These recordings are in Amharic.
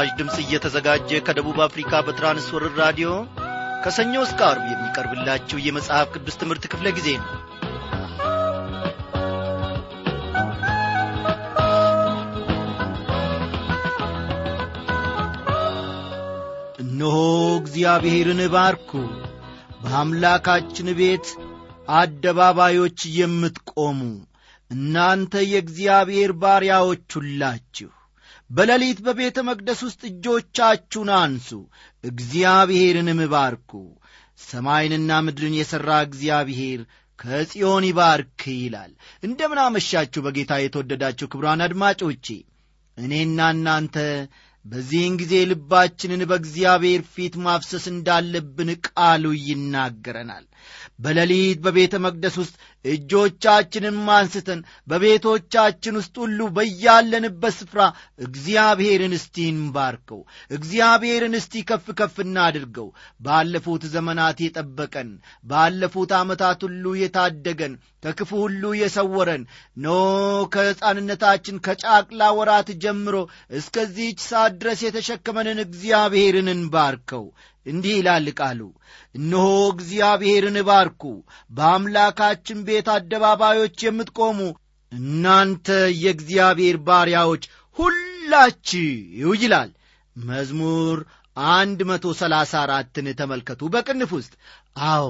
በምስራች ድምፅ እየተዘጋጀ ከደቡብ አፍሪካ በትራንስወርር ራዲዮ ከሰኞ እስከ አርብ የሚቀርብላችሁ የመጽሐፍ ቅዱስ ትምህርት ክፍለ ጊዜ ነው። እነሆ እግዚአብሔርን ባርኩ። በአምላካችን ቤት አደባባዮች የምትቆሙ እናንተ የእግዚአብሔር ባሪያዎች ሁላችሁ በሌሊት በቤተ መቅደስ ውስጥ እጆቻችሁን አንሱ እግዚአብሔርንም ባርኩ ሰማይንና ምድርን የሠራ እግዚአብሔር ከጽዮን ይባርክ ይላል። እንደምን አመሻችሁ በጌታ የተወደዳችሁ ክብሯን አድማጮቼ። እኔና እናንተ በዚህን ጊዜ ልባችንን በእግዚአብሔር ፊት ማፍሰስ እንዳለብን ቃሉ ይናገረናል። በሌሊት በቤተ መቅደስ ውስጥ እጆቻችንን ማንስተን በቤቶቻችን ውስጥ ሁሉ በያለንበት ስፍራ እግዚአብሔርን እስቲ እንባርከው። እግዚአብሔርን እስቲ ከፍ ከፍ እናድርገው። ባለፉት ዘመናት የጠበቀን ባለፉት ዓመታት ሁሉ የታደገን ከክፉ ሁሉ የሰወረን ኖ ከሕፃንነታችን ከጫቅላ ወራት ጀምሮ እስከዚህች ሰዓት ድረስ የተሸከመንን እግዚአብሔርን እንባርከው። እንዲህ ይላል ቃሉ እነሆ እግዚአብሔርን ባርኩ። በአምላካችን ቤት አደባባዮች የምትቆሙ እናንተ የእግዚአብሔር ባሪያዎች ሁላችሁ ይላል። መዝሙር አንድ መቶ ሰላሳ አራትን ተመልከቱ በቅንፍ ውስጥ። አዎ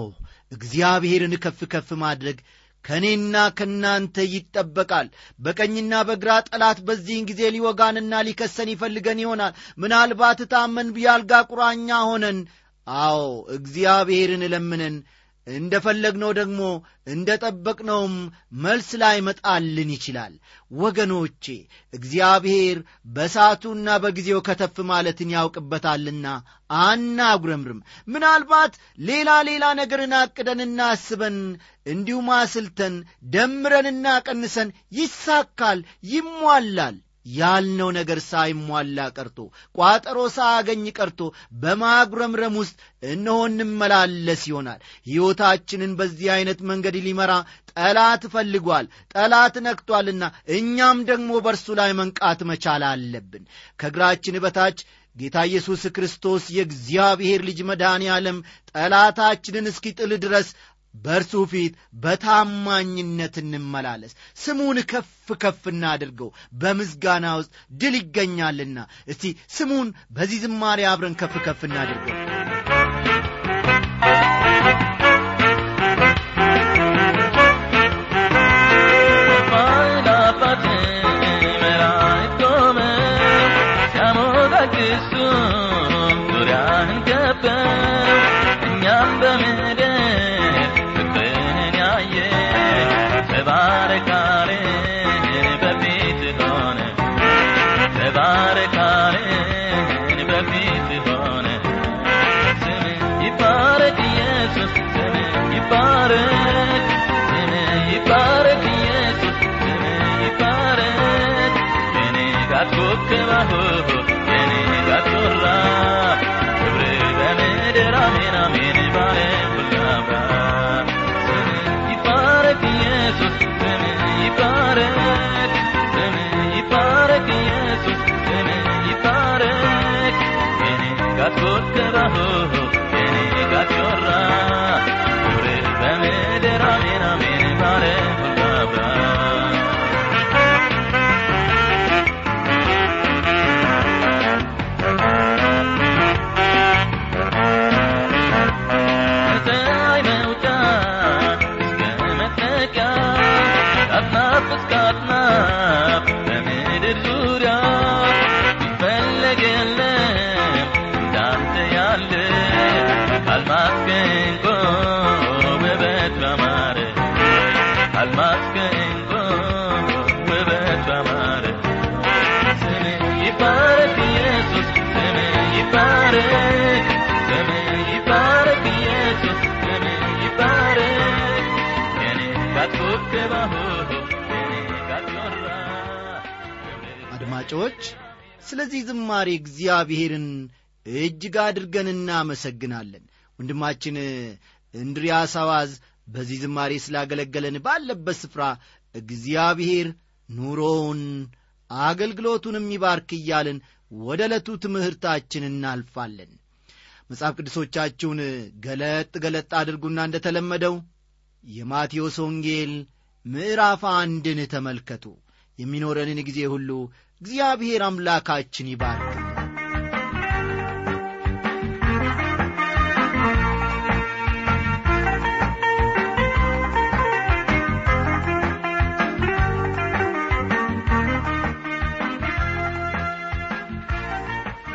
እግዚአብሔርን ከፍ ከፍ ማድረግ ከእኔና ከእናንተ ይጠበቃል። በቀኝና በግራ ጠላት በዚህን ጊዜ ሊወጋንና ሊከሰን ይፈልገን ይሆናል። ምናልባት ታመን ያልጋ ቁራኛ ሆነን። አዎ እግዚአብሔርን ለምነን እንደ ፈለግነው ደግሞ እንደ ጠበቅነውም መልስ ላይ መጣልን ይችላል። ወገኖቼ እግዚአብሔር በሳቱና በጊዜው ከተፍ ማለትን ያውቅበታልና አናጉረምርም። ምናልባት ሌላ ሌላ ነገርን አቅደንና አስበን እንዲሁም አስልተን ደምረንና ቀንሰን ይሳካል ይሟላል ያልነው ነገር ሳይሟላ ቀርቶ ቋጠሮ ሳያገኝ ቀርቶ በማጉረምረም ውስጥ እነሆ እንመላለስ ይሆናል። ሕይወታችንን በዚህ ዐይነት መንገድ ሊመራ ጠላት ፈልጓል ጠላት ነክቷልና እኛም ደግሞ በእርሱ ላይ መንቃት መቻል አለብን። ከእግራችን በታች ጌታ ኢየሱስ ክርስቶስ የእግዚአብሔር ልጅ መድኃኔ ዓለም ጠላታችንን እስኪጥል ድረስ በእርሱ ፊት በታማኝነት እንመላለስ። ስሙን ከፍ ከፍ እናድርገው። በምስጋና ውስጥ ድል ይገኛልና እስቲ ስሙን በዚህ ዝማሬ አብረን ከፍ ከፍ እናድርገው Got good, got ho, ho, got your አድማጮች ስለዚህ ዝማሬ እግዚአብሔርን እጅግ አድርገን እናመሰግናለን። ወንድማችን እንድሪያስ አዋዝ በዚህ ዝማሬ ስላገለገለን ባለበት ስፍራ እግዚአብሔር ኑሮውን አገልግሎቱንም ይባርክ እያልን ወደ ዕለቱ ትምህርታችን እናልፋለን። መጽሐፍ ቅዱሶቻችሁን ገለጥ ገለጥ አድርጉና እንደ ተለመደው የማቴዎስ ወንጌል ምዕራፍ አንድን ተመልከቱ። የሚኖረንን ጊዜ ሁሉ እግዚአብሔር አምላካችን ይባርክ።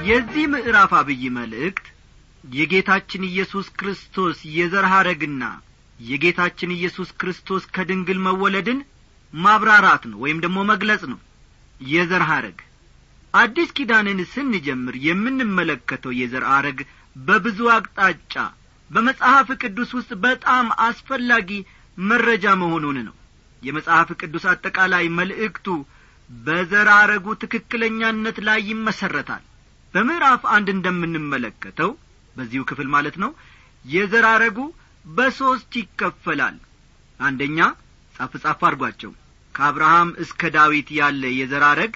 የዚህ ምዕራፍ አብይ መልእክት የጌታችን ኢየሱስ ክርስቶስ የዘር ሐረግና የጌታችን ኢየሱስ ክርስቶስ ከድንግል መወለድን ማብራራት ነው ወይም ደግሞ መግለጽ ነው። የዘር ሐረግ። አዲስ ኪዳንን ስንጀምር የምንመለከተው የዘር ሐረግ በብዙ አቅጣጫ በመጽሐፍ ቅዱስ ውስጥ በጣም አስፈላጊ መረጃ መሆኑን ነው። የመጽሐፍ ቅዱስ አጠቃላይ መልእክቱ በዘር ሐረጉ ትክክለኛነት ላይ ይመሠረታል በምዕራፍ አንድ እንደምንመለከተው በዚሁ ክፍል ማለት ነው የዘር ሐረጉ በሦስት ይከፈላል። አንደኛ ጻፍ ጻፍ አድርጓቸው። ከአብርሃም እስከ ዳዊት ያለ የዘር ሐረግ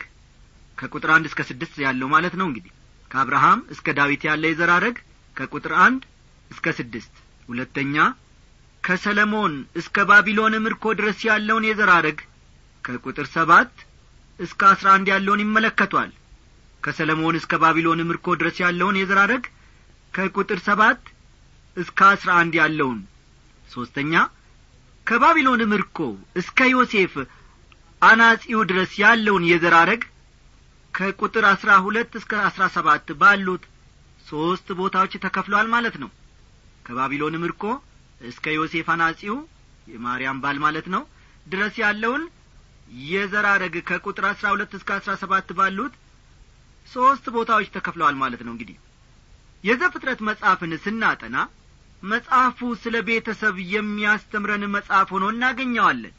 ከቁጥር አንድ እስከ ስድስት ያለው ማለት ነው እንግዲህ። ከአብርሃም እስከ ዳዊት ያለ የዘር ሐረግ ከቁጥር አንድ እስከ ስድስት። ሁለተኛ ከሰለሞን እስከ ባቢሎን ምርኮ ድረስ ያለውን የዘር ሐረግ ከቁጥር ሰባት እስከ አስራ አንድ ያለውን ይመለከቷል። ከሰለሞን እስከ ባቢሎን ምርኮ ድረስ ያለውን የዘር ሐረግ ከቁጥር ሰባት እስከ አስራ አንድ ያለውን። ሦስተኛ ከባቢሎን ምርኮ እስከ ዮሴፍ አናጺው ድረስ ያለውን የዘር ሐረግ ከቁጥር አስራ ሁለት እስከ አስራ ሰባት ባሉት ሦስት ቦታዎች ተከፍሏል ማለት ነው። ከባቢሎን ምርኮ እስከ ዮሴፍ አናጺው የማርያም ባል ማለት ነው ድረስ ያለውን የዘር ሐረግ ከቁጥር አስራ ሁለት እስከ አስራ ሰባት ባሉት ሦስት ቦታዎች ተከፍለዋል ማለት ነው። እንግዲህ የዘፍጥረት መጽሐፍን ስናጠና መጽሐፉ ስለ ቤተሰብ የሚያስተምረን መጽሐፍ ሆኖ እናገኘዋለን።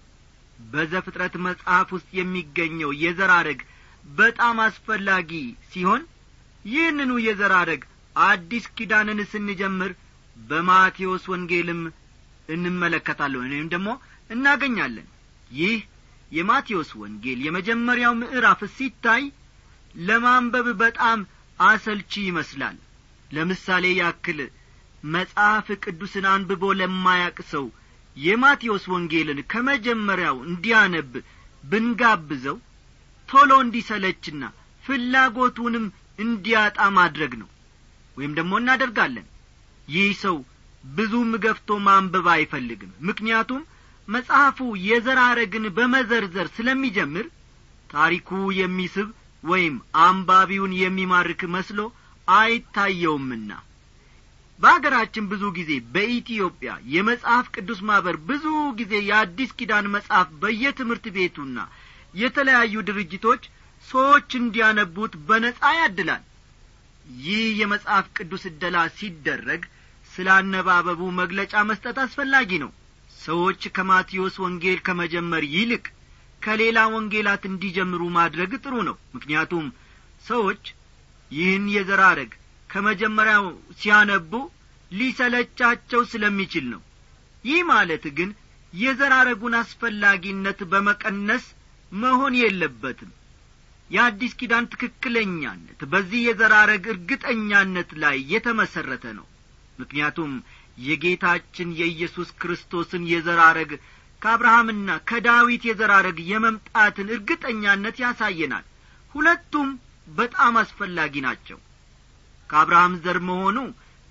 በዘፍጥረት መጽሐፍ ውስጥ የሚገኘው የዘር ሐረግ በጣም አስፈላጊ ሲሆን ይህንኑ የዘር ሐረግ አዲስ ኪዳንን ስንጀምር በማቴዎስ ወንጌልም እንመለከታለን ወይም ደግሞ እናገኛለን። ይህ የማቴዎስ ወንጌል የመጀመሪያው ምዕራፍ ሲታይ ለማንበብ በጣም አሰልቺ ይመስላል። ለምሳሌ ያክል መጽሐፍ ቅዱስን አንብቦ ለማያቅ ሰው የማቴዎስ ወንጌልን ከመጀመሪያው እንዲያነብ ብንጋብዘው ቶሎ እንዲሰለችና ፍላጎቱንም እንዲያጣ ማድረግ ነው። ወይም ደግሞ እናደርጋለን። ይህ ሰው ብዙም ገፍቶ ማንበብ አይፈልግም። ምክንያቱም መጽሐፉ የዘር ሐረግን በመዘርዘር ስለሚጀምር ታሪኩ የሚስብ ወይም አንባቢውን የሚማርክ መስሎ አይታየውምና በአገራችን ብዙ ጊዜ በኢትዮጵያ የመጽሐፍ ቅዱስ ማኅበር ብዙ ጊዜ የአዲስ ኪዳን መጽሐፍ በየትምህርት ቤቱና የተለያዩ ድርጅቶች ሰዎች እንዲያነቡት በነጻ ያድላል። ይህ የመጽሐፍ ቅዱስ እደላ ሲደረግ ስለ አነባበቡ መግለጫ መስጠት አስፈላጊ ነው። ሰዎች ከማቴዎስ ወንጌል ከመጀመር ይልቅ ከሌላ ወንጌላት እንዲጀምሩ ማድረግ ጥሩ ነው። ምክንያቱም ሰዎች ይህን የዘር ሐረግ ከመጀመሪያው ሲያነቡ ሊሰለቻቸው ስለሚችል ነው። ይህ ማለት ግን የዘር ሐረጉን አስፈላጊነት በመቀነስ መሆን የለበትም። የአዲስ ኪዳን ትክክለኛነት በዚህ የዘር ሐረግ እርግጠኛነት ላይ የተመሠረተ ነው። ምክንያቱም የጌታችን የኢየሱስ ክርስቶስን የዘር ሐረግ ከአብርሃምና ከዳዊት የዘር ሐረግ የመምጣትን እርግጠኛነት ያሳየናል። ሁለቱም በጣም አስፈላጊ ናቸው። ከአብርሃም ዘር መሆኑ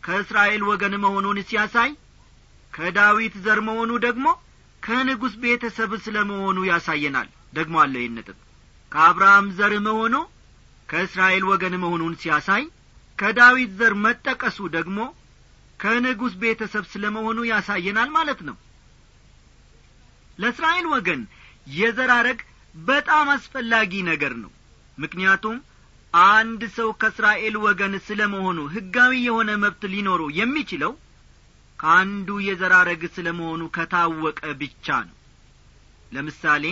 ከእስራኤል ወገን መሆኑን ሲያሳይ ከዳዊት ዘር መሆኑ ደግሞ ከንጉሥ ቤተሰብ ስለ መሆኑ ያሳየናል። ደግሞ አለ ይህን ከአብርሃም ዘር መሆኑ ከእስራኤል ወገን መሆኑን ሲያሳይ ከዳዊት ዘር መጠቀሱ ደግሞ ከንጉሥ ቤተሰብ ስለ መሆኑ ያሳየናል ማለት ነው። ለእስራኤል ወገን የዘር ሐረግ በጣም አስፈላጊ ነገር ነው። ምክንያቱም አንድ ሰው ከእስራኤል ወገን ስለ መሆኑ ሕጋዊ የሆነ መብት ሊኖረው የሚችለው ከአንዱ የዘር ሐረግ ስለ መሆኑ ከታወቀ ብቻ ነው። ለምሳሌ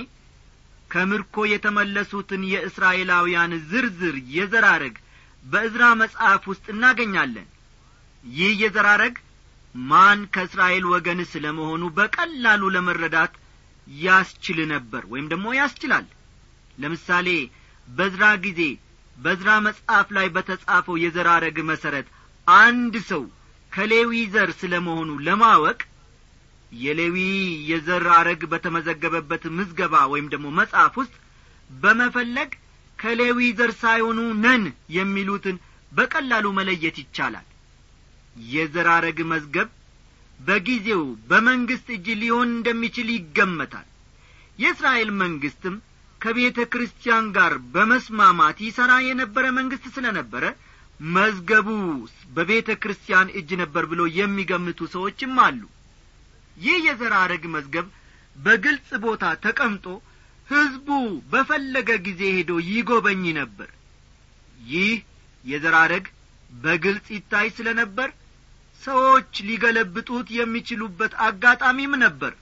ከምርኮ የተመለሱትን የእስራኤላውያን ዝርዝር የዘር ሐረግ በዕዝራ መጽሐፍ ውስጥ እናገኛለን። ይህ የዘር ሐረግ ማን ከእስራኤል ወገን ስለ መሆኑ በቀላሉ ለመረዳት ያስችል ነበር ወይም ደግሞ ያስችላል። ለምሳሌ በዝራ ጊዜ በዝራ መጽሐፍ ላይ በተጻፈው የዘር ሐረግ መሠረት አንድ ሰው ከሌዊ ዘር ስለ መሆኑ ለማወቅ የሌዊ የዘር ሐረግ በተመዘገበበት ምዝገባ ወይም ደግሞ መጽሐፍ ውስጥ በመፈለግ ከሌዊ ዘር ሳይሆኑ ነን የሚሉትን በቀላሉ መለየት ይቻላል። የዘር ሐረግ መዝገብ በጊዜው በመንግሥት እጅ ሊሆን እንደሚችል ይገመታል። የእስራኤል መንግሥትም ከቤተ ክርስቲያን ጋር በመስማማት ይሠራ የነበረ መንግሥት ስለ ነበረ መዝገቡ በቤተ ክርስቲያን እጅ ነበር ብሎ የሚገምቱ ሰዎችም አሉ። ይህ የዘር ሐረግ መዝገብ በግልጽ ቦታ ተቀምጦ ሕዝቡ በፈለገ ጊዜ ሄዶ ይጐበኝ ነበር። ይህ የዘር ሐረግ በግልጽ ይታይ ስለ ነበር ሰዎች ሊገለብጡት የሚችሉበት አጋጣሚም ነበር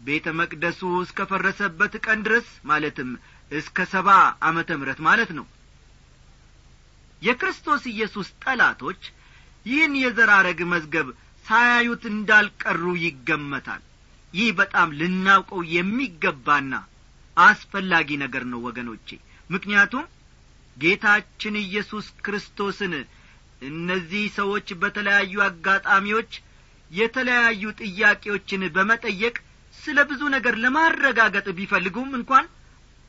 ቤተ መቅደሱ እስከ ፈረሰበት ቀን ድረስ ማለትም እስከ ሰባ ዓመተ ምሕረት ማለት ነው። የክርስቶስ ኢየሱስ ጠላቶች ይህን የዘር ሐረግ መዝገብ ሳያዩት እንዳልቀሩ ይገመታል። ይህ በጣም ልናውቀው የሚገባና አስፈላጊ ነገር ነው ወገኖቼ። ምክንያቱም ጌታችን ኢየሱስ ክርስቶስን እነዚህ ሰዎች በተለያዩ አጋጣሚዎች የተለያዩ ጥያቄዎችን በመጠየቅ ስለ ብዙ ነገር ለማረጋገጥ ቢፈልጉም እንኳን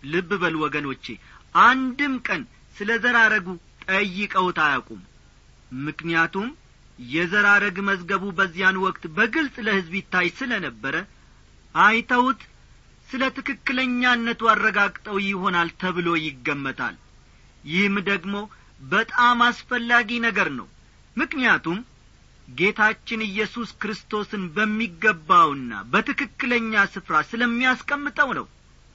ልብ በሉ ወገኖቼ አንድም ቀን ስለ ዘራረጉ ጠይቀውት አያውቁም። ምክንያቱም የዘራረግ መዝገቡ በዚያን ወቅት በግልጽ ለሕዝብ ይታይ ስለ ነበረ አይተውት ስለ ትክክለኛነቱ አረጋግጠው ይሆናል ተብሎ ይገመታል። ይህም ደግሞ በጣም አስፈላጊ ነገር ነው። ምክንያቱም ጌታችን ኢየሱስ ክርስቶስን በሚገባውና በትክክለኛ ስፍራ ስለሚያስቀምጠው ነው።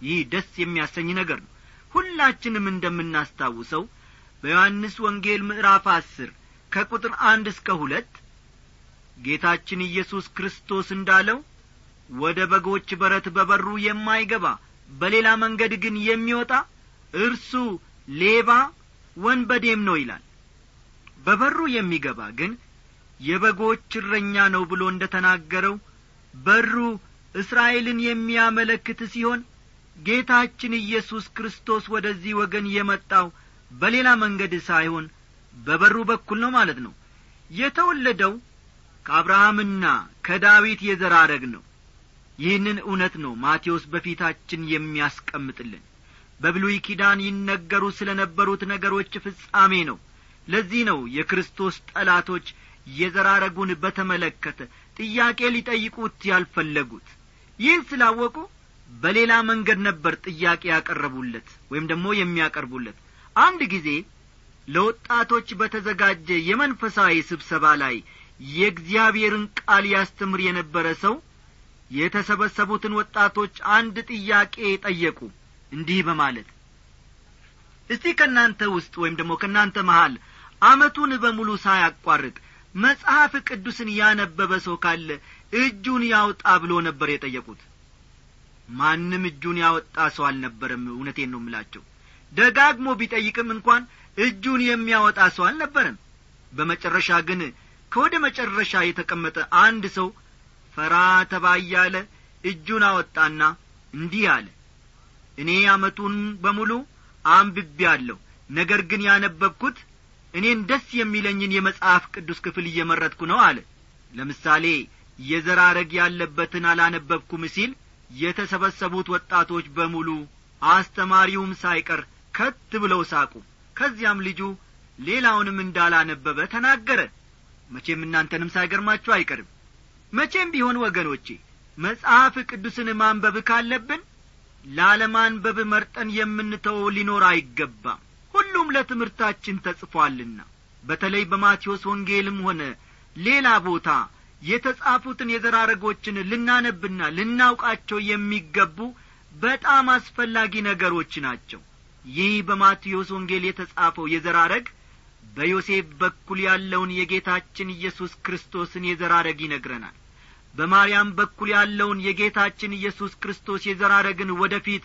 ይህ ደስ የሚያሰኝ ነገር ነው። ሁላችንም እንደምናስታውሰው በዮሐንስ ወንጌል ምዕራፍ አስር ከቁጥር አንድ እስከ ሁለት ጌታችን ኢየሱስ ክርስቶስ እንዳለው ወደ በጎች በረት በበሩ የማይገባ በሌላ መንገድ ግን የሚወጣ እርሱ ሌባ ወንበዴም ነው ይላል። በበሩ የሚገባ ግን የበጎች እረኛ ነው ብሎ እንደ ተናገረው በሩ እስራኤልን የሚያመለክት ሲሆን ጌታችን ኢየሱስ ክርስቶስ ወደዚህ ወገን የመጣው በሌላ መንገድ ሳይሆን በበሩ በኩል ነው ማለት ነው። የተወለደው ከአብርሃምና ከዳዊት የዘር ሐረግ ነው። ይህንን እውነት ነው ማቴዎስ በፊታችን የሚያስቀምጥልን። በብሉይ ኪዳን ይነገሩ ስለ ነበሩት ነገሮች ፍጻሜ ነው። ለዚህ ነው የክርስቶስ ጠላቶች የዘራረጉን በተመለከተ ጥያቄ ሊጠይቁት ያልፈለጉት። ይህን ስላወቁ በሌላ መንገድ ነበር ጥያቄ ያቀረቡለት ወይም ደግሞ የሚያቀርቡለት። አንድ ጊዜ ለወጣቶች በተዘጋጀ የመንፈሳዊ ስብሰባ ላይ የእግዚአብሔርን ቃል ያስተምር የነበረ ሰው የተሰበሰቡትን ወጣቶች አንድ ጥያቄ ጠየቁ። እንዲህ በማለት እስቲ ከእናንተ ውስጥ ወይም ደግሞ ከእናንተ መሃል አመቱን በሙሉ ሳያቋርጥ መጽሐፍ ቅዱስን ያነበበ ሰው ካለ እጁን ያውጣ ብሎ ነበር የጠየቁት። ማንም እጁን ያወጣ ሰው አልነበረም። እውነቴን ነው የምላቸው። ደጋግሞ ቢጠይቅም እንኳን እጁን የሚያወጣ ሰው አልነበረም። በመጨረሻ ግን ከወደ መጨረሻ የተቀመጠ አንድ ሰው ፈራ ተባ እያለ እጁን አወጣና እንዲህ አለ። እኔ አመቱን በሙሉ አንብቤ አለሁ ነገር ግን ያነበብኩት እኔን ደስ የሚለኝን የመጽሐፍ ቅዱስ ክፍል እየመረጥኩ ነው አለ። ለምሳሌ የዘራረግ ያለበትን አላነበብኩም ሲል የተሰበሰቡት ወጣቶች በሙሉ አስተማሪውም ሳይቀር ከት ብለው ሳቁ። ከዚያም ልጁ ሌላውንም እንዳላነበበ ተናገረ። መቼም እናንተንም ሳይገርማችሁ አይቀርም። መቼም ቢሆን ወገኖቼ መጽሐፍ ቅዱስን ማንበብ ካለብን ላለማንበብ መርጠን የምንተወው ሊኖር አይገባም ሁሉም ለትምህርታችን ተጽፏልና። በተለይ በማቴዎስ ወንጌልም ሆነ ሌላ ቦታ የተጻፉትን የዘራረጎችን ልናነብና ልናውቃቸው የሚገቡ በጣም አስፈላጊ ነገሮች ናቸው። ይህ በማቴዎስ ወንጌል የተጻፈው የዘራረግ በዮሴፍ በኩል ያለውን የጌታችን ኢየሱስ ክርስቶስን የዘራረግ ይነግረናል። በማርያም በኩል ያለውን የጌታችን ኢየሱስ ክርስቶስ የዘራረግን ወደፊት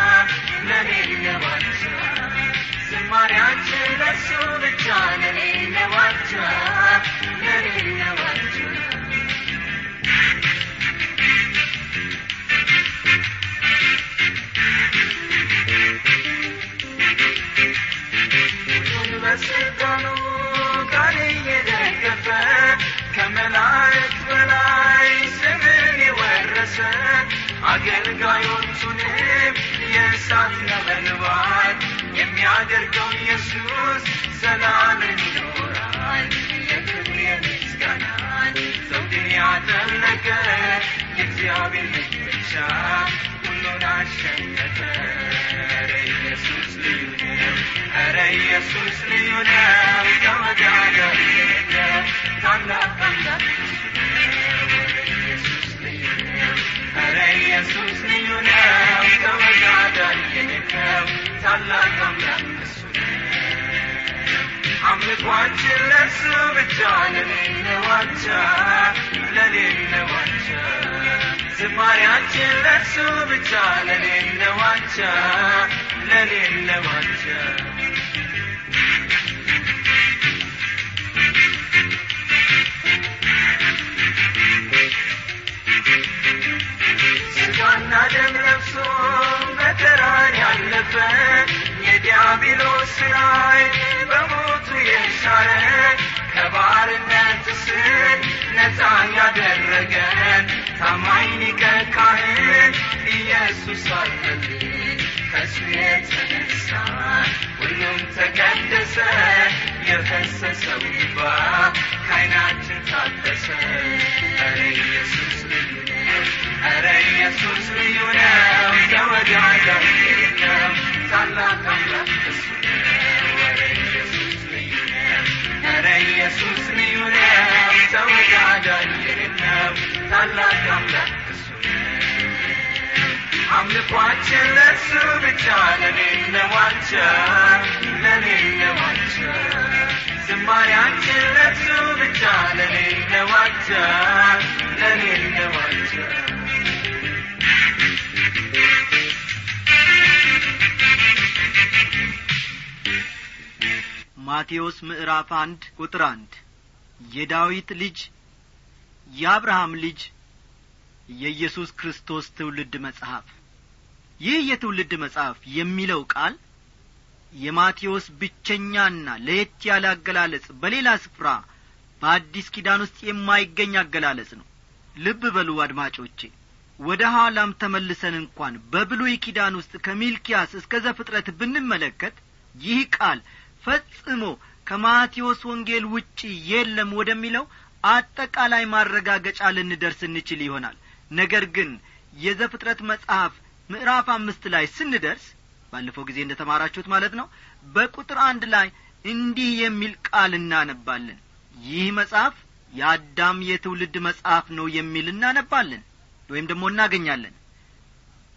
ለሱ ብቻ ዋቻ ለሌለ ዋቻ ሁሉን በስልጣኑ ቃል እየደገፈ ከመላእክት አገልጋዮቹንም የሚያደርገው ኢየሱስ ዘላለም ይኖራል። የክብር የምስጋናን ዘውድን ያጠለቀ የእግዚአብሔር ልጅ ብቻ ሁሉን አሸነፈ። ኧረ ኢየሱስ ልዩ ነው። ኧረ ኢየሱስ ልዩ ነው። ተወዳዳሪ የለም። ታላቅ አምላክ ኢየሱስ ልዩ ነው። ኧረ ኢየሱስ ልዩ ነው። ተወዳዳሪ የሌለው እሱ ነው። አምልኳችን ለእሱ ብቻ ለሌለ ዋቻ ለሌለ ዋቻ ዝማሪያችን ለእሱ ብቻ ለሌለ ዋቻ ለሌለ ዋቻ ስጋና ደም ለብሶ መከራን ሊቀ ካህን ኢየሱስ አለልን። ከሱ የተነሳ ሁሉም ተቀደሰ። አምልኳችን ለእሱ ብቻ ማቴዎስ ምዕራፍ አንድ ቁጥር አንድ። የዳዊት ልጅ የአብርሃም ልጅ የኢየሱስ ክርስቶስ ትውልድ መጽሐፍ ይህ የትውልድ መጽሐፍ የሚለው ቃል የማቴዎስ ብቸኛና ለየት ያለ አገላለጽ በሌላ ስፍራ በአዲስ ኪዳን ውስጥ የማይገኝ አገላለጽ ነው። ልብ በሉ አድማጮቼ ወደ ኋላም ተመልሰን እንኳን በብሉይ ኪዳን ውስጥ ከሚልኪያስ እስከ ዘፍጥረት ብንመለከት ይህ ቃል ፈጽሞ ከማቴዎስ ወንጌል ውጪ የለም ወደሚለው አጠቃላይ ማረጋገጫ ልንደርስ እንችል ይሆናል። ነገር ግን የዘፍጥረት መጽሐፍ ምዕራፍ አምስት ላይ ስንደርስ ባለፈው ጊዜ እንደ ተማራችሁት ማለት ነው በቁጥር አንድ ላይ እንዲህ የሚል ቃል እናነባለን። ይህ መጽሐፍ የአዳም የትውልድ መጽሐፍ ነው የሚል እናነባለን ወይም ደግሞ እናገኛለን።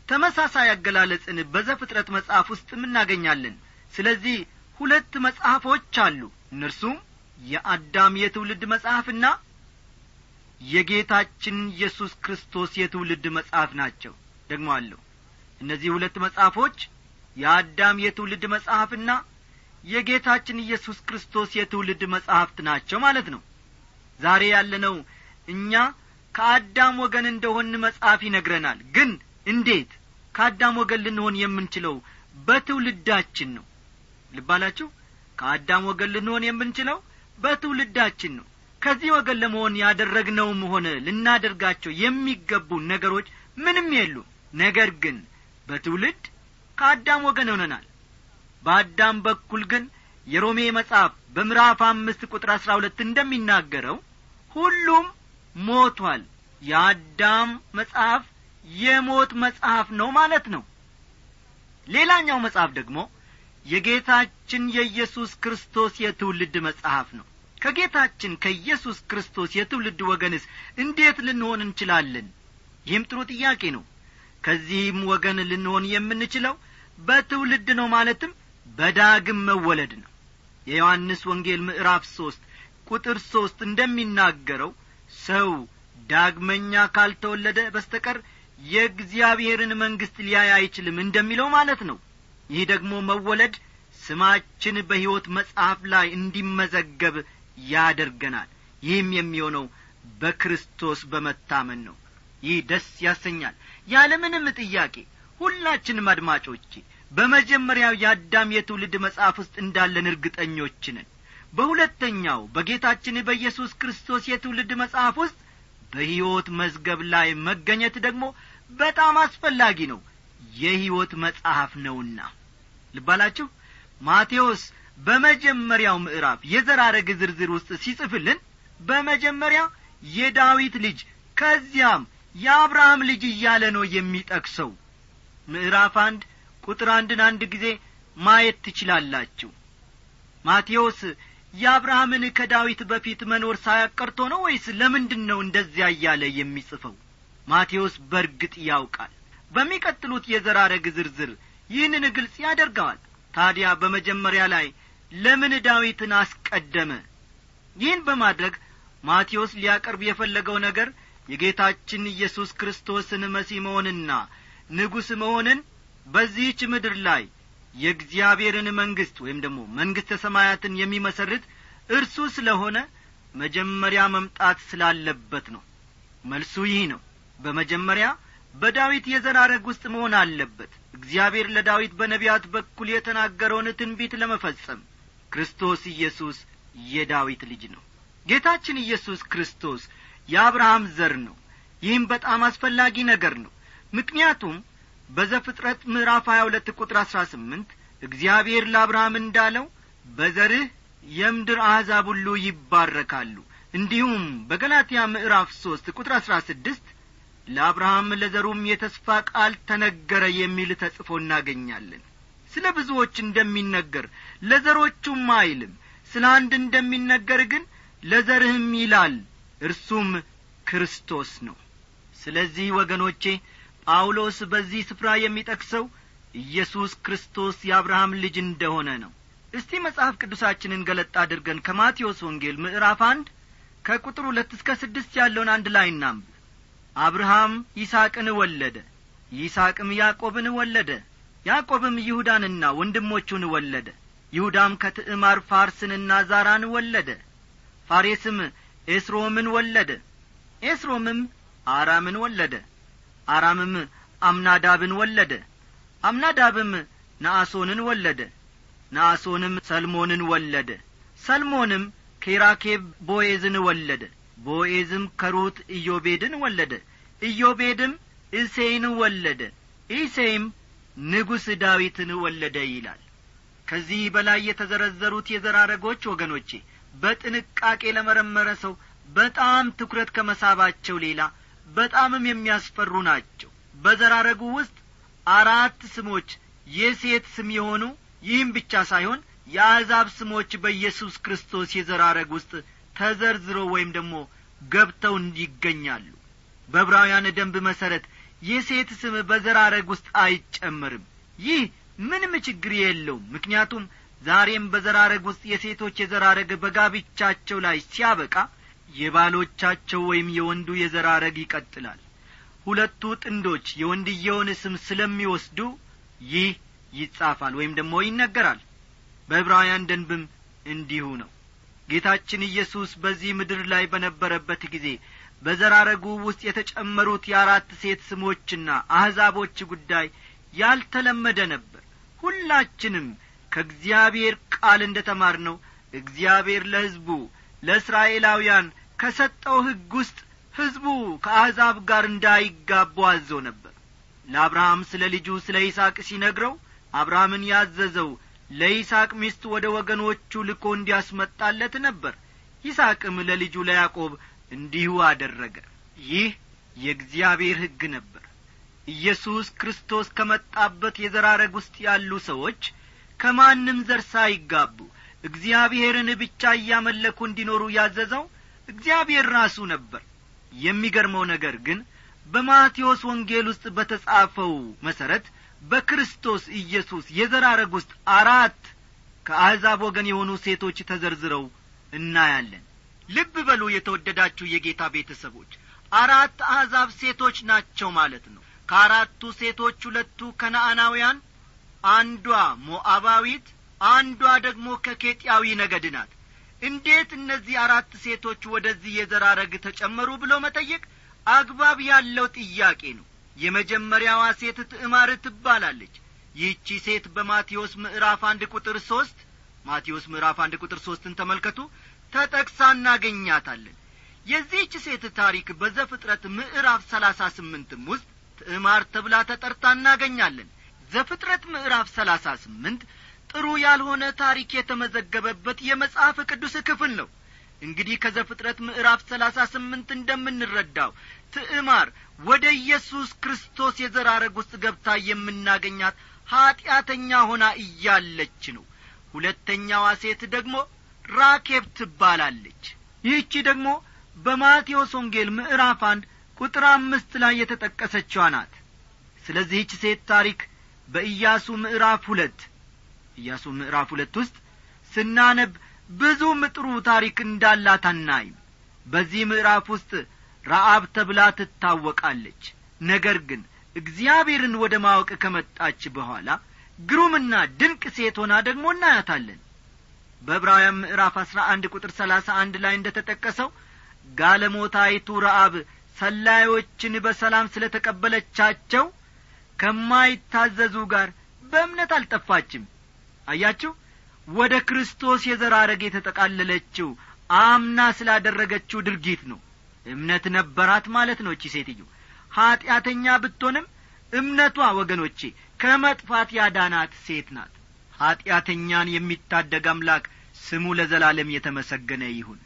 ተመሳሳይ አገላለጽን በዘፍጥረት መጽሐፍ ውስጥም እናገኛለን። ስለዚህ ሁለት መጽሐፎች አሉ። እነርሱም የአዳም የትውልድ መጽሐፍና የጌታችን ኢየሱስ ክርስቶስ የትውልድ መጽሐፍ ናቸው። ደግሞ አለሁ እነዚህ ሁለት መጽሐፎች የአዳም የትውልድ መጽሐፍና የጌታችን ኢየሱስ ክርስቶስ የትውልድ መጽሐፍት ናቸው ማለት ነው። ዛሬ ያለነው እኛ ከአዳም ወገን እንደሆን መጽሐፍ ይነግረናል። ግን እንዴት ከአዳም ወገን ልንሆን የምንችለው በትውልዳችን ነው? ልባላችሁ ከአዳም ወገን ልንሆን የምንችለው በትውልዳችን ነው። ከዚህ ወገን ለመሆን ያደረግነውም ሆነ ልናደርጋቸው የሚገቡ ነገሮች ምንም የሉም። ነገር ግን በትውልድ ከአዳም ወገን ሆነናል። በአዳም በኩል ግን የሮሜ መጽሐፍ በምዕራፍ አምስት ቁጥር አሥራ ሁለት እንደሚናገረው ሁሉም ሞቷል። የአዳም መጽሐፍ የሞት መጽሐፍ ነው ማለት ነው። ሌላኛው መጽሐፍ ደግሞ የጌታችን የኢየሱስ ክርስቶስ የትውልድ መጽሐፍ ነው። ከጌታችን ከኢየሱስ ክርስቶስ የትውልድ ወገንስ እንዴት ልንሆን እንችላለን? ይህም ጥሩ ጥያቄ ነው ከዚህም ወገን ልንሆን የምንችለው በትውልድ ነው ማለትም በዳግም መወለድ ነው። የዮሐንስ ወንጌል ምዕራፍ ሦስት ቁጥር ሦስት እንደሚናገረው ሰው ዳግመኛ ካልተወለደ በስተቀር የእግዚአብሔርን መንግሥት ሊያይ አይችልም እንደሚለው ማለት ነው። ይህ ደግሞ መወለድ ስማችን በሕይወት መጽሐፍ ላይ እንዲመዘገብ ያደርገናል። ይህም የሚሆነው በክርስቶስ በመታመን ነው። ይህ ደስ ያሰኛል ያለምንም ጥያቄ ሁላችንም አድማጮቼ በመጀመሪያው የአዳም የትውልድ መጽሐፍ ውስጥ እንዳለን እርግጠኞች በሁለተኛው በጌታችን በኢየሱስ ክርስቶስ የትውልድ መጽሐፍ ውስጥ በሕይወት መዝገብ ላይ መገኘት ደግሞ በጣም አስፈላጊ ነው። የሕይወት መጽሐፍ ነውና ልባላችሁ ማቴዎስ በመጀመሪያው ምዕራፍ የዘራረግ ዝርዝር ውስጥ ሲጽፍልን በመጀመሪያ የዳዊት ልጅ ከዚያም የአብርሃም ልጅ እያለ ነው የሚጠቅሰው። ምዕራፍ አንድ ቁጥር አንድን አንድ ጊዜ ማየት ትችላላችሁ። ማቴዎስ የአብርሃምን ከዳዊት በፊት መኖር ሳያቀርቶ ነው ወይስ ለምንድን ነው እንደዚያ እያለ የሚጽፈው? ማቴዎስ በርግጥ ያውቃል። በሚቀጥሉት የዘራረግ ዝርዝር ይህንን ግልጽ ያደርገዋል። ታዲያ በመጀመሪያ ላይ ለምን ዳዊትን አስቀደመ? ይህን በማድረግ ማቴዎስ ሊያቀርብ የፈለገው ነገር የጌታችን ኢየሱስ ክርስቶስን መሲህ መሆንና ንጉሥ መሆንን በዚህች ምድር ላይ የእግዚአብሔርን መንግሥት ወይም ደግሞ መንግሥተ ሰማያትን የሚመሰርት እርሱ ስለሆነ መጀመሪያ መምጣት ስላለበት ነው። መልሱ ይህ ነው። በመጀመሪያ በዳዊት የዘራረግ ውስጥ መሆን አለበት። እግዚአብሔር ለዳዊት በነቢያት በኩል የተናገረውን ትንቢት ለመፈጸም ክርስቶስ ኢየሱስ የዳዊት ልጅ ነው። ጌታችን ኢየሱስ ክርስቶስ የአብርሃም ዘር ነው። ይህም በጣም አስፈላጊ ነገር ነው። ምክንያቱም በዘፍጥረት ምዕራፍ ሀያ ሁለት ቁጥር አሥራ ስምንት እግዚአብሔር ለአብርሃም እንዳለው በዘርህ የምድር አሕዛብ ሁሉ ይባረካሉ። እንዲሁም በገላትያ ምዕራፍ ሦስት ቁጥር አሥራ ስድስት ለአብርሃም ለዘሩም የተስፋ ቃል ተነገረ የሚል ተጽፎ እናገኛለን። ስለ ብዙዎች እንደሚነገር ለዘሮቹም አይልም። ስለ አንድ እንደሚነገር ግን ለዘርህም ይላል እርሱም ክርስቶስ ነው። ስለዚህ ወገኖቼ ጳውሎስ በዚህ ስፍራ የሚጠቅሰው ኢየሱስ ክርስቶስ የአብርሃም ልጅ እንደሆነ ነው። እስቲ መጽሐፍ ቅዱሳችንን ገለጥ አድርገን ከማቴዎስ ወንጌል ምዕራፍ አንድ ከቁጥር ሁለት እስከ ስድስት ያለውን አንድ ላይ እናንብ። አብርሃም ይስሐቅን ወለደ ይስሐቅም ያዕቆብን ወለደ ያዕቆብም ይሁዳንና ወንድሞቹን ወለደ ይሁዳም ከትዕማር ፋርስንና ዛራን ወለደ ፋሬስም ኤስሮምን ወለደ። ኤስሮምም አራምን ወለደ። አራምም አምናዳብን ወለደ። አምናዳብም ነአሶንን ወለደ። ነአሶንም ሰልሞንን ወለደ። ሰልሞንም ኬራኬብ ቦኤዝን ወለደ። ቦኤዝም ከሩት ኢዮቤድን ወለደ። ኢዮቤድም እሴይን ወለደ። ኢሴይም ንጉሥ ዳዊትን ወለደ ይላል። ከዚህ በላይ የተዘረዘሩት የዘራረጎች ወገኖቼ በጥንቃቄ ለመረመረ ሰው በጣም ትኩረት ከመሳባቸው ሌላ በጣምም የሚያስፈሩ ናቸው። በዘራረጉ ውስጥ አራት ስሞች የሴት ስም የሆኑ ይህም ብቻ ሳይሆን የአሕዛብ ስሞች በኢየሱስ ክርስቶስ የዘራረግ ውስጥ ተዘርዝረው ወይም ደግሞ ገብተው ይገኛሉ በዕብራውያን ደንብ መሠረት የሴት ስም በዘራረግ ውስጥ አይጨመርም። ይህ ምንም ችግር የለውም። ምክንያቱም ዛሬም በዘራረግ ውስጥ የሴቶች የዘራረግ በጋብቻቸው ላይ ሲያበቃ የባሎቻቸው ወይም የወንዱ የዘራረግ ይቀጥላል። ሁለቱ ጥንዶች የወንድየውን ስም ስለሚወስዱ ይህ ይጻፋል ወይም ደግሞ ይነገራል። በዕብራውያን ደንብም እንዲሁ ነው። ጌታችን ኢየሱስ በዚህ ምድር ላይ በነበረበት ጊዜ በዘራረጉ ውስጥ የተጨመሩት የአራት ሴት ስሞችና አሕዛቦች ጉዳይ ያልተለመደ ነበር። ሁላችንም ከእግዚአብሔር ቃል እንደ ተማር ነው እግዚአብሔር ለሕዝቡ ለእስራኤላውያን ከሰጠው ሕግ ውስጥ ሕዝቡ ከአሕዛብ ጋር እንዳይጋቡ አዞ ነበር። ለአብርሃም ስለ ልጁ ስለ ይስሐቅ ሲነግረው አብርሃምን ያዘዘው ለይስሐቅ ሚስት ወደ ወገኖቹ ልኮ እንዲያስመጣለት ነበር። ይስሐቅም ለልጁ ለያዕቆብ እንዲሁ አደረገ። ይህ የእግዚአብሔር ሕግ ነበር። ኢየሱስ ክርስቶስ ከመጣበት የዘራረግ ውስጥ ያሉ ሰዎች ከማንም ዘር ሳይጋቡ እግዚአብሔርን ብቻ እያመለኩ እንዲኖሩ ያዘዘው እግዚአብሔር ራሱ ነበር። የሚገርመው ነገር ግን በማቴዎስ ወንጌል ውስጥ በተጻፈው መሠረት በክርስቶስ ኢየሱስ የዘራረግ ውስጥ አራት ከአሕዛብ ወገን የሆኑ ሴቶች ተዘርዝረው እናያለን። ልብ በሉ የተወደዳችሁ የጌታ ቤተሰቦች አራት አሕዛብ ሴቶች ናቸው ማለት ነው። ከአራቱ ሴቶች ሁለቱ ከነአናውያን አንዷ ሞዓባዊት አንዷ ደግሞ ከኬጢያዊ ነገድ ናት። እንዴት እነዚህ አራት ሴቶች ወደዚህ የዘር ሐረግ ተጨመሩ ብሎ መጠየቅ አግባብ ያለው ጥያቄ ነው። የመጀመሪያዋ ሴት ትዕማር ትባላለች። ይህቺ ሴት በማቴዎስ ምዕራፍ አንድ ቁጥር ሦስት ማቴዎስ ምዕራፍ አንድ ቁጥር ሦስትን ተመልከቱ። ተጠቅሳ እናገኛታለን። የዚህች ሴት ታሪክ በዘፍጥረት ምዕራፍ ሰላሳ ስምንትም ውስጥ ትዕማር ተብላ ተጠርታ እናገኛለን ዘፍጥረት ምዕራፍ ሰላሳ ስምንት ጥሩ ያልሆነ ታሪክ የተመዘገበበት የመጽሐፍ ቅዱስ ክፍል ነው። እንግዲህ ከዘፍጥረት ምዕራፍ ሰላሳ ስምንት እንደምንረዳው ትዕማር ወደ ኢየሱስ ክርስቶስ የዘር ሐረግ ውስጥ ገብታ የምናገኛት ኀጢአተኛ ሆና እያለች ነው። ሁለተኛዋ ሴት ደግሞ ራኬብ ትባላለች። ይህቺ ደግሞ በማቴዎስ ወንጌል ምዕራፍ አንድ ቁጥር አምስት ላይ የተጠቀሰችዋ ናት። ስለዚህች ሴት ታሪክ በኢያሱ ምዕራፍ ሁለት። ኢያሱ ምዕራፍ ሁለት ውስጥ ስናነብ ብዙም ጥሩ ታሪክ እንዳላት አናይም። በዚህ ምዕራፍ ውስጥ ረአብ ተብላ ትታወቃለች። ነገር ግን እግዚአብሔርን ወደ ማወቅ ከመጣች በኋላ ግሩምና ድንቅ ሴት ሆና ደግሞ እናያታለን። በዕብራውያን ምዕራፍ አሥራ አንድ ቁጥር ሰላሳ አንድ ላይ እንደ ተጠቀሰው ጋለሞታይቱ ረአብ ሰላዮችን በሰላም ስለ ተቀበለቻቸው ከማይታዘዙ ጋር በእምነት አልጠፋችም። አያችሁ? ወደ ክርስቶስ የዘር ሐረግ የተጠቃለለችው አምና ስላደረገችው ድርጊት ነው። እምነት ነበራት ማለት ነው እቺ ሴትዮ። ኀጢአተኛ ብትሆንም እምነቷ ወገኖቼ ከመጥፋት ያዳናት ሴት ናት። ኀጢአተኛን የሚታደግ አምላክ ስሙ ለዘላለም የተመሰገነ ይሁን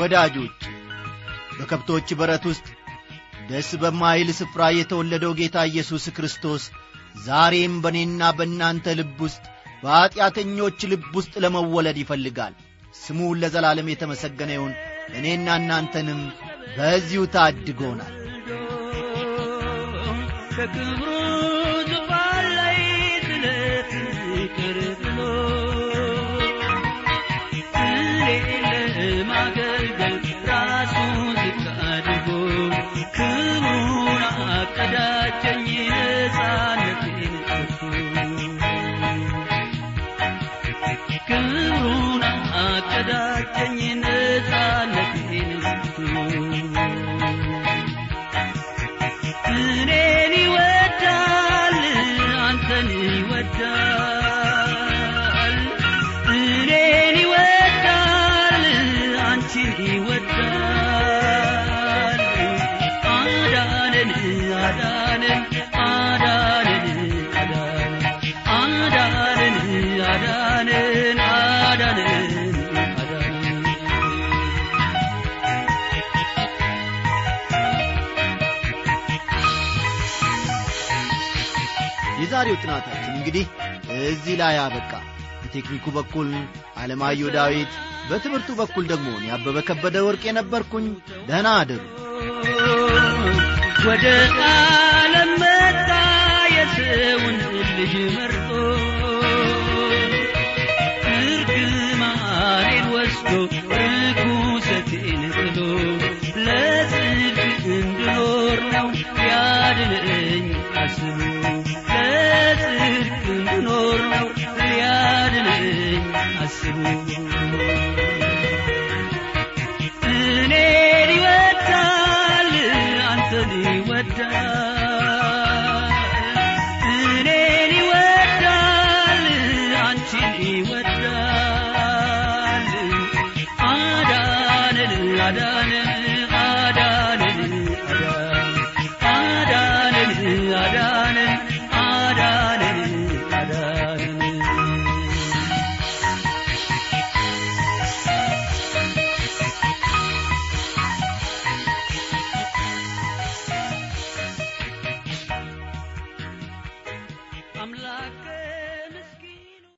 ወዳጆች በከብቶች በረት ውስጥ ደስ በማይል ስፍራ የተወለደው ጌታ ኢየሱስ ክርስቶስ ዛሬም በእኔና በእናንተ ልብ ውስጥ በኀጢአተኞች ልብ ውስጥ ለመወለድ ይፈልጋል። ስሙን ለዘላለም የተመሰገነ ይሁን። እኔና እናንተንም በዚሁ ታድጎናል። ከክብሩ ቀዳቸኝ ሕፃነት ክብሩን አቀዳቸኝ እኔን ይወዳል አንተን ይወዳል። የዛሬው ጥናታችን እንግዲህ እዚህ ላይ አበቃ። በቴክኒኩ በኩል አለማየሁ ዳዊት በትምህርቱ በኩል ደግሞ አበበ ከበደ ወርቅ የነበርኩኝ ደህና አደሩ ወደ ዓለም መጣ የሰውን ልጅ መርጦ እርግማኔን ወስዶ ርኩሰቴን you.